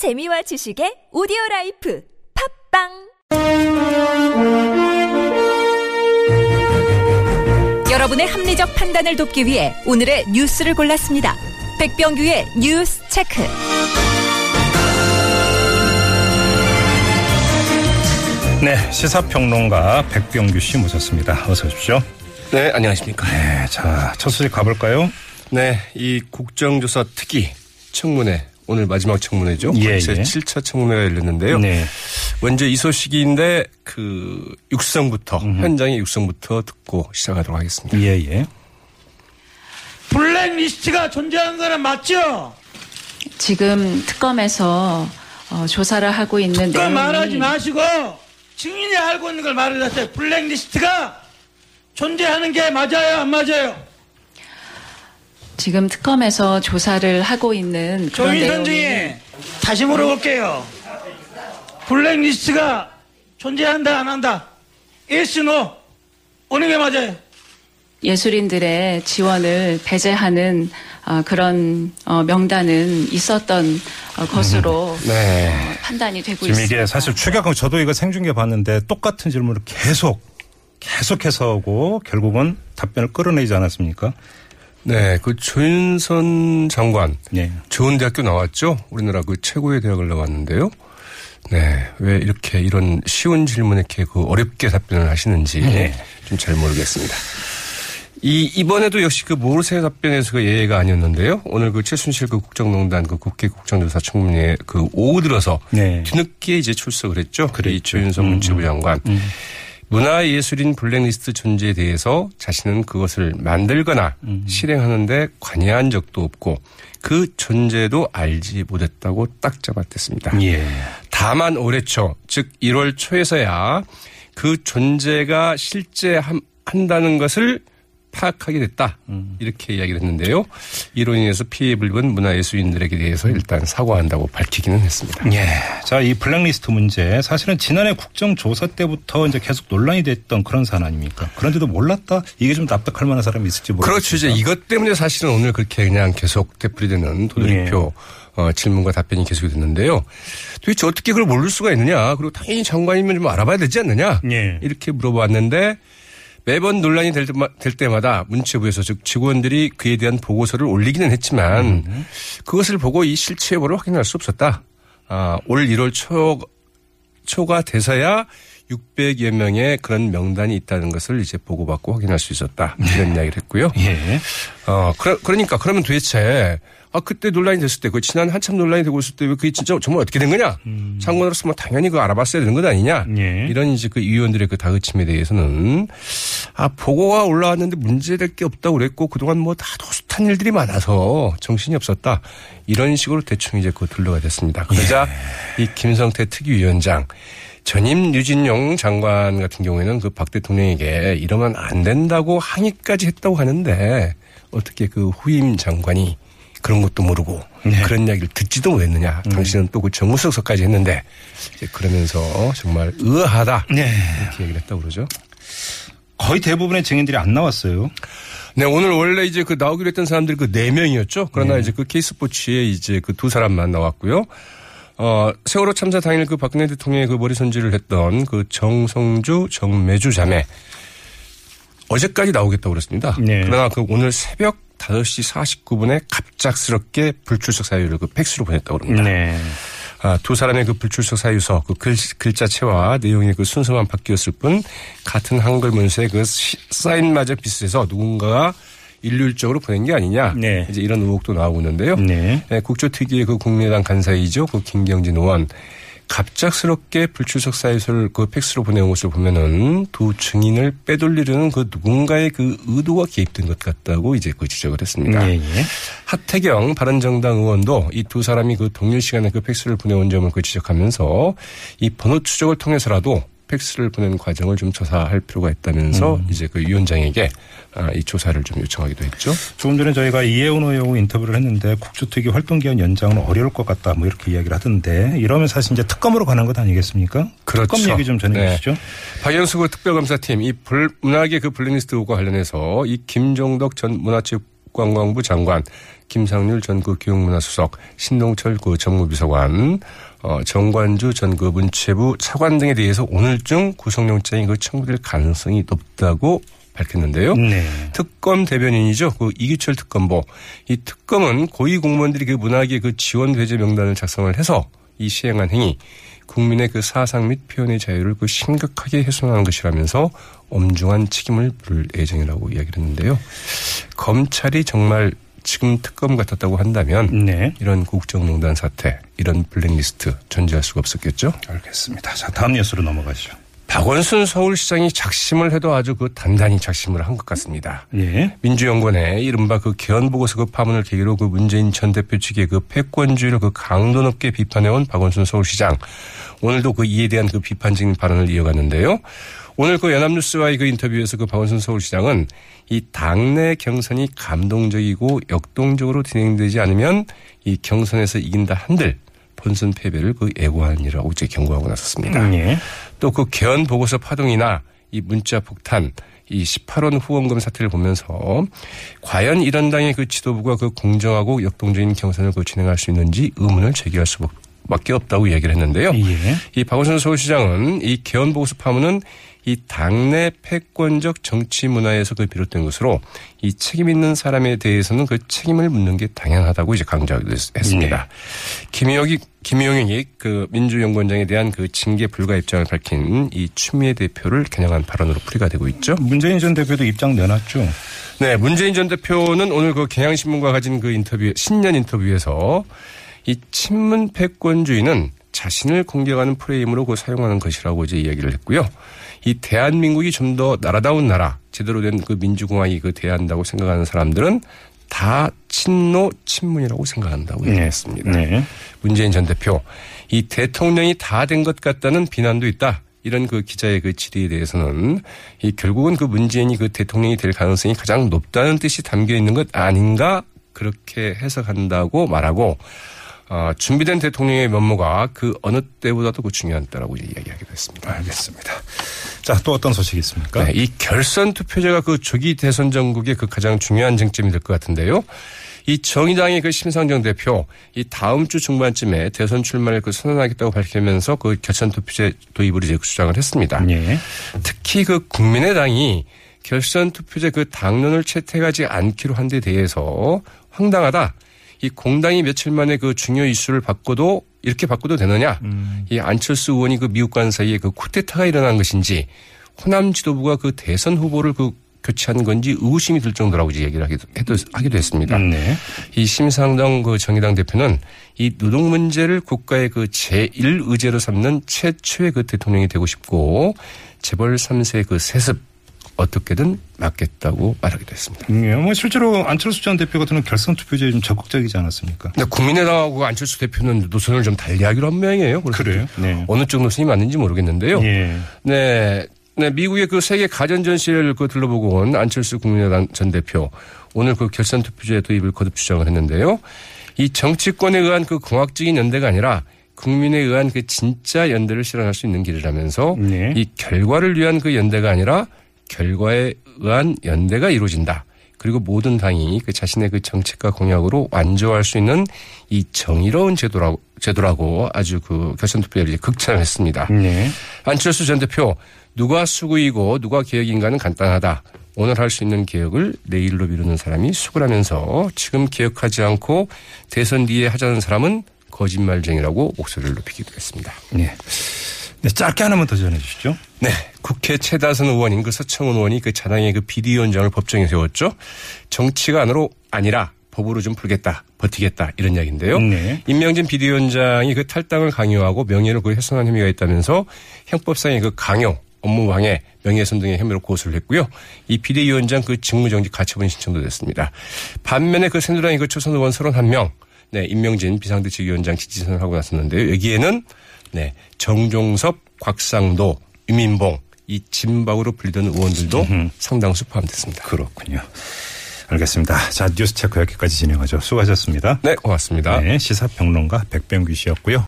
재미와 지식의 오디오 라이프 팟빵 여러분의 합리적 판단을 돕기 위해 오늘의 뉴스를 골랐습니다. 백병규의 뉴스 체크. 네, 시사평론가 백병규 씨 모셨습니다. 어서 오십시오. 네, 안녕하십니까. 네, 자, 첫 소식 가볼까요? 네, 이 국정조사 특위 청문회 오늘 마지막 청문회죠. 예, 제 예. 7차 청문회가 열렸는데요. 네. 먼저 이 소식인데 그 육성부터 현장의 육성부터 듣고 시작하도록 하겠습니다. 예, 예. 블랙리스트가 존재하는 거는 맞죠? 지금 특검에서 어, 조사를 하고 있는 그 내용이 말하지 마시고 증인이 알고 있는 걸 말을 하세요. 블랙리스트가 존재하는 게 맞아요, 안 맞아요? 지금 특검에서 조사를 하고 있는 그런 조인선 내용이 증인 다시 물어볼게요. 블랙리스트가 존재한다, 안 한다? yes, no. 어느 게 맞아요? 예술인들의 지원을 배제하는 어, 그런 어, 명단은 있었던 어, 것으로 네. 어, 판단이 되고 지금 있습니다. 이게 사실 추격하고 저도 이거 생중계 봤는데 똑같은 질문을 계속 계속해서 하고 결국은 답변을 끌어내지 않았습니까? 네, 그 조윤선 장관 네. 좋은 대학교 나왔죠. 우리나라 그 최고의 대학을 나왔는데요. 네, 왜 이렇게 이런 쉬운 질문에 이렇게 그 어렵게 답변을 하시는지 네. 좀잘 모르겠습니다. 이 이번에도 역시 그 모르쇠 답변에서 그 예외가 아니었는데요. 오늘 그 최순실 그 국정농단 그 국회 국정조사 청문회 그 오후 들어서 네. 뒤늦게 이제 출석을 했죠. 그랬죠. 이 조윤선 문체부 장관. 문화예술인 블랙리스트 존재에 대해서 자신은 그것을 만들거나 실행하는데 관여한 적도 없고 그 존재도 알지 못했다고 딱 잡아댔습니다. 예. 다만 올해 초, 즉 1월 초에서야 그 존재가 실제 함- 한다는 것을 파악하게 됐다. 이렇게 이야기를 했는데요. 이로 인해서 피해 입은 문화예술인들에게 대해서 일단 사과한다고 밝히기는 했습니다. 예. 자, 이 블랙리스트 문제 사실은 지난해 국정조사 때부터 이제 계속 논란이 됐던 그런 사안 아닙니까? 그런데도 몰랐다? 이게 좀 납득할 만한 사람이 있을지 모르겠습니다. 그렇죠. 이제 이것 때문에 사실은 오늘 그렇게 그냥 계속 되풀이되는 도돌이표 어, 질문과 답변이 계속이 됐는데요. 도대체 어떻게 그걸 모를 수가 있느냐. 그리고 당연히 장관이면 좀 알아봐야 되지 않느냐. 예. 이렇게 물어봤는데 매번 논란이 될, 때마- 될 때마다 문체부에서 즉 직원들이 그에 대한 보고서를 올리기는 했지만 그것을 보고 이 실체 여부를 확인할 수 없었다. 아, 올 1월 초, 초가 돼서야 600여 명의 그런 명단이 있다는 것을 이제 보고받고 확인할 수 있었다. 이런 이야기를 했고요. 예. 어, 그러, 그러니까 그러면 도대체 아 그때 논란이 됐을 때 그 지난 한참 논란이 되고 있을 때 왜 그게 진짜 정말 어떻게 된 거냐? 장관으로서 뭐 당연히 그거 알아봤어야 되는 것 아니냐? 예. 이런 이제 그 의원들의 그 다그침에 대해서는 아 보고가 올라왔는데 문제될 게 없다고 그랬고 그동안 뭐 다 도숱한 일들이 많아서 정신이 없었다. 이런 식으로 대충 이제 그 둘러가 됐습니다. 그러자 이 김성태 특위위원장 전임 유진용 장관 같은 경우에는 그 박 대통령에게 이러면 안 된다고 항의까지 했다고 하는데 어떻게 그 후임 장관이 그런 것도 모르고 그런 이야기를 듣지도 못했느냐. 당신은 또 그 정무수석까지 했는데 이제 그러면서 정말 의아하다. 네. 이렇게 얘기를 했다고 그러죠. 거의 대부분의 증인들이 안 나왔어요. 네, 오늘 원래 이제 그 나오기로 했던 사람들이 그 네 명이었죠. 그러나 이제 그 케이스포츠에 이제 그 두 사람만 나왔고요. 어, 세월호 참사 당일 그 박근혜 대통령의 그 머리 손질을 했던 그 정성주, 정매주 자매. 어제까지 나오겠다고 그랬습니다. 네. 그러나 그 오늘 새벽 5시 49분에 갑작스럽게 불출석 사유를 그 팩스로 보냈다고 그럽니다. 네. 아, 두 사람의 그 불출석 사유서 그 글, 글자체와 내용의 그 순서만 바뀌었을 뿐 같은 한글 문서의 그 시- 사인마저 비슷해서 누군가가 일률적으로 보낸 게 아니냐. 네. 이제 이런 의혹도 나오고 있는데요. 네. 네, 국조특위의 그 국민의당 간사이죠. 그 김경진 의원. 갑작스럽게 불출석 사유서를 그 팩스로 보내온 것을 보면은 두 증인을 빼돌리려는 그 누군가의 그 의도가 개입된 것 같다고 이제 그 지적을 했습니다. 예, 예. 하태경 바른정당 의원도 이 두 사람이 그 동일 시간에 그 팩스를 보내온 점을 그 지적하면서 이 번호 추적을 통해서라도 팩스를 보낸 과정을 좀 조사할 필요가 있다면서 이제 그 위원장에게 아, 이 조사를 좀 요청하기도 했죠. 조금 전에 저희가 이해운 의원 인터뷰를 했는데 국조특위 활동기한 연장은 어려울 것 같다 뭐 이렇게 이야기를 하던데 이러면 사실 이제 특검으로 가는 것 아니겠습니까? 그렇죠. 특검 얘기 좀 전해 네. 주시죠. 박영수 그 특별검사팀 이 불- 문학의 그 블랙리스트 의혹과 관련해서 이 김종덕 전 문화체육관광부 장관 김상률 전 그 교육문화수석, 신동철 그 정무비서관, 어, 정관주 전 그 문체부 차관 등에 대해서 오늘 중 구속영장이 그 청구될 가능성이 높다고 밝혔는데요. 네. 특검 대변인이죠. 그 이규철 특검보. 이 특검은 고위 공무원들이 그 문학의 그 지원 배제 명단을 작성을 해서 이 시행한 행위 국민의 그 사상 및 표현의 자유를 그 심각하게 훼손하는 것이라면서 엄중한 책임을 물을 예정이라고 이야기를 했는데요. 검찰이 정말 지금 특검 같았다고 한다면 네. 이런 국정농단 사태, 이런 블랙리스트 존재할 수가 없었겠죠. 알겠습니다. 자, 다음 뉴스로 넘어가시죠. 박원순 서울시장이 작심을 해도 아주 그 단단히 작심을 한 것 같습니다. 예. 민주연구원의 이른바 그 개헌보고서 그 파문을 계기로 그 문재인 전 대표 측의 그 패권주의를 그 강도 높게 비판해온 박원순 서울시장. 오늘도 그 이에 대한 그 비판적인 발언을 이어갔는데요. 오늘 그 연합뉴스와의 그 인터뷰에서 그 박원순 서울시장은 이 당내 경선이 감동적이고 역동적으로 진행되지 않으면 이 경선에서 이긴다 한들 본선 패배를 그 애고하니라고 이제 경고하고 나섰습니다. 예. 또 그 개헌 보고서 파동이나 이 문자 폭탄, 이 18원 후원금 사태를 보면서 과연 이런 당의 그 지도부가 그 공정하고 역동적인 경선을 그 진행할 수 있는지 의문을 제기할 수밖에 없다고 이야기를 했는데요. 예. 이 박원순 서울시장은 이 개헌 보고서 파문은 이 당내 패권적 정치 문화에서 그 비롯된 것으로 이 책임 있는 사람에 대해서는 그 책임을 묻는 게 당연하다고 이제 강조했습니다. 김용이 김용익 그 민주연구원장에 대한 그 징계 불가 입장을 밝힌 이 추미애 대표를 겨냥한 발언으로 풀이가 되고 있죠. 문재인 전 대표도 입장 내놨죠. 네, 문재인 전 대표는 오늘 그 경향신문과 가진 그 인터뷰 신년 인터뷰에서 이 친문 패권주의는 자신을 공격하는 프레임으로 그 사용하는 것이라고 이제 이야기를 했고요. 이 대한민국이 좀 더 나라다운 나라, 제대로 된 그 민주공화국이 그 돼야 한다고 생각하는 사람들은 다 친노 친문이라고 생각한다고 얘기했습니다. 네. 문재인 전 대표, 이 대통령이 다 된 것 같다는 비난도 있다. 이런 그 기자의 그 질의에 대해서는 이 결국은 그 문재인이 그 대통령이 될 가능성이 가장 높다는 뜻이 담겨 있는 것 아닌가 그렇게 해석한다고 말하고 어, 준비된 대통령의 면모가 그 어느 때보다도 그 중요한 때라고 이야기하기도 했습니다. 알겠습니다. 자, 또 어떤 소식이 있습니까? 네, 이 결선 투표제가 그 조기 대선 전국의 그 가장 중요한 쟁점이 될 것 같은데요. 이 정의당의 그 심상정 대표 이 다음 주 중반쯤에 대선 출마를 그 선언하겠다고 밝히면서 그 결선 투표제 도입을 이제 주장을 했습니다. 예. 특히 그 국민의당이 결선 투표제 그 당론을 채택하지 않기로 한 데 대해서 황당하다. 이 공당이 며칠 만에 그 중요 이슈를 바꿔도 이렇게 바꿔도 되느냐? 이 안철수 의원이 그 미국 간 사이에 그 쿠데타가 일어난 것인지 호남 지도부가 그 대선 후보를 그 교체한 건지 의구심이 들 정도라고 이제 얘기를 하기도, 하기도 했습니다. 네. 이 심상정 그 정의당 대표는 이 노동 문제를 국가의 그 제1 의제로 삼는 최초의 그 대통령이 되고 싶고 재벌 3세 그 세습 어떻게든 막겠다고 말하기도 했습니다. 예, 뭐 실제로 안철수 전 대표 같은 결선 투표제에 좀 적극적이지 않았습니까? 근데 국민의당하고 안철수 대표는 노선을 좀 달리하기로 한 모양이에요. 그래요? 네. 어느 쪽 노선이 맞는지 모르겠는데요. 예. 네. 네, 미국의 그 세계 가전 전시회를 그 둘러보고 온 안철수 국민의당 전 대표 오늘 그 결선 투표제 도입을 거듭 주장을 했는데요. 이 정치권에 의한 그 공학적인 연대가 아니라 국민에 의한 그 진짜 연대를 실현할 수 있는 길이라면서 네. 이 결과를 위한 그 연대가 아니라 결과에 의한 연대가 이루어진다. 그리고 모든 당이 그 자신의 그 정책과 공약으로 완주할 수 있는 이 정의로운 제도라고 제도라고 아주 그 결선 투표를 극찬했습니다. 네. 안철수 전 대표 누가 수구이고 누가 개혁인가는 간단하다. 오늘 할 수 있는 개혁을 내일로 미루는 사람이 수구라면서 지금 개혁하지 않고 대선 뒤에 하자는 사람은 거짓말쟁이라고 목소리를 높이기도 했습니다. 네. 네, 짧게 하나만 더 전해 주시죠. 네. 국회 최다선 의원인 그 서청원 의원이 그 자당의 그 비대위원장을 법정에 세웠죠. 정치가 안으로 아니라 법으로 좀 풀겠다, 버티겠다 이런 이야기인데요. 네. 임명진 비대위원장이 그 탈당을 강요하고 명예를 그 훼손한 혐의가 있다면서 형법상의 그 강요, 업무방해, 명예훼손 등의 혐의로 고소를 했고요. 이 비대위원장 그 직무정지 가처분 신청도 됐습니다. 반면에 그 새누리당의 그 초선 의원 31명, 네, 임명진 비상대책위원장 지지선을 하고 나섰는데요. 여기에는 네, 정종섭, 곽상도, 유민봉, 이 진박으로 불리던 의원들도 상당수 포함됐습니다. 그렇군요. 알겠습니다. 자, 뉴스 체크 여기까지 진행하죠. 수고하셨습니다. 네, 고맙습니다. 네, 시사평론가 백병규 씨였고요.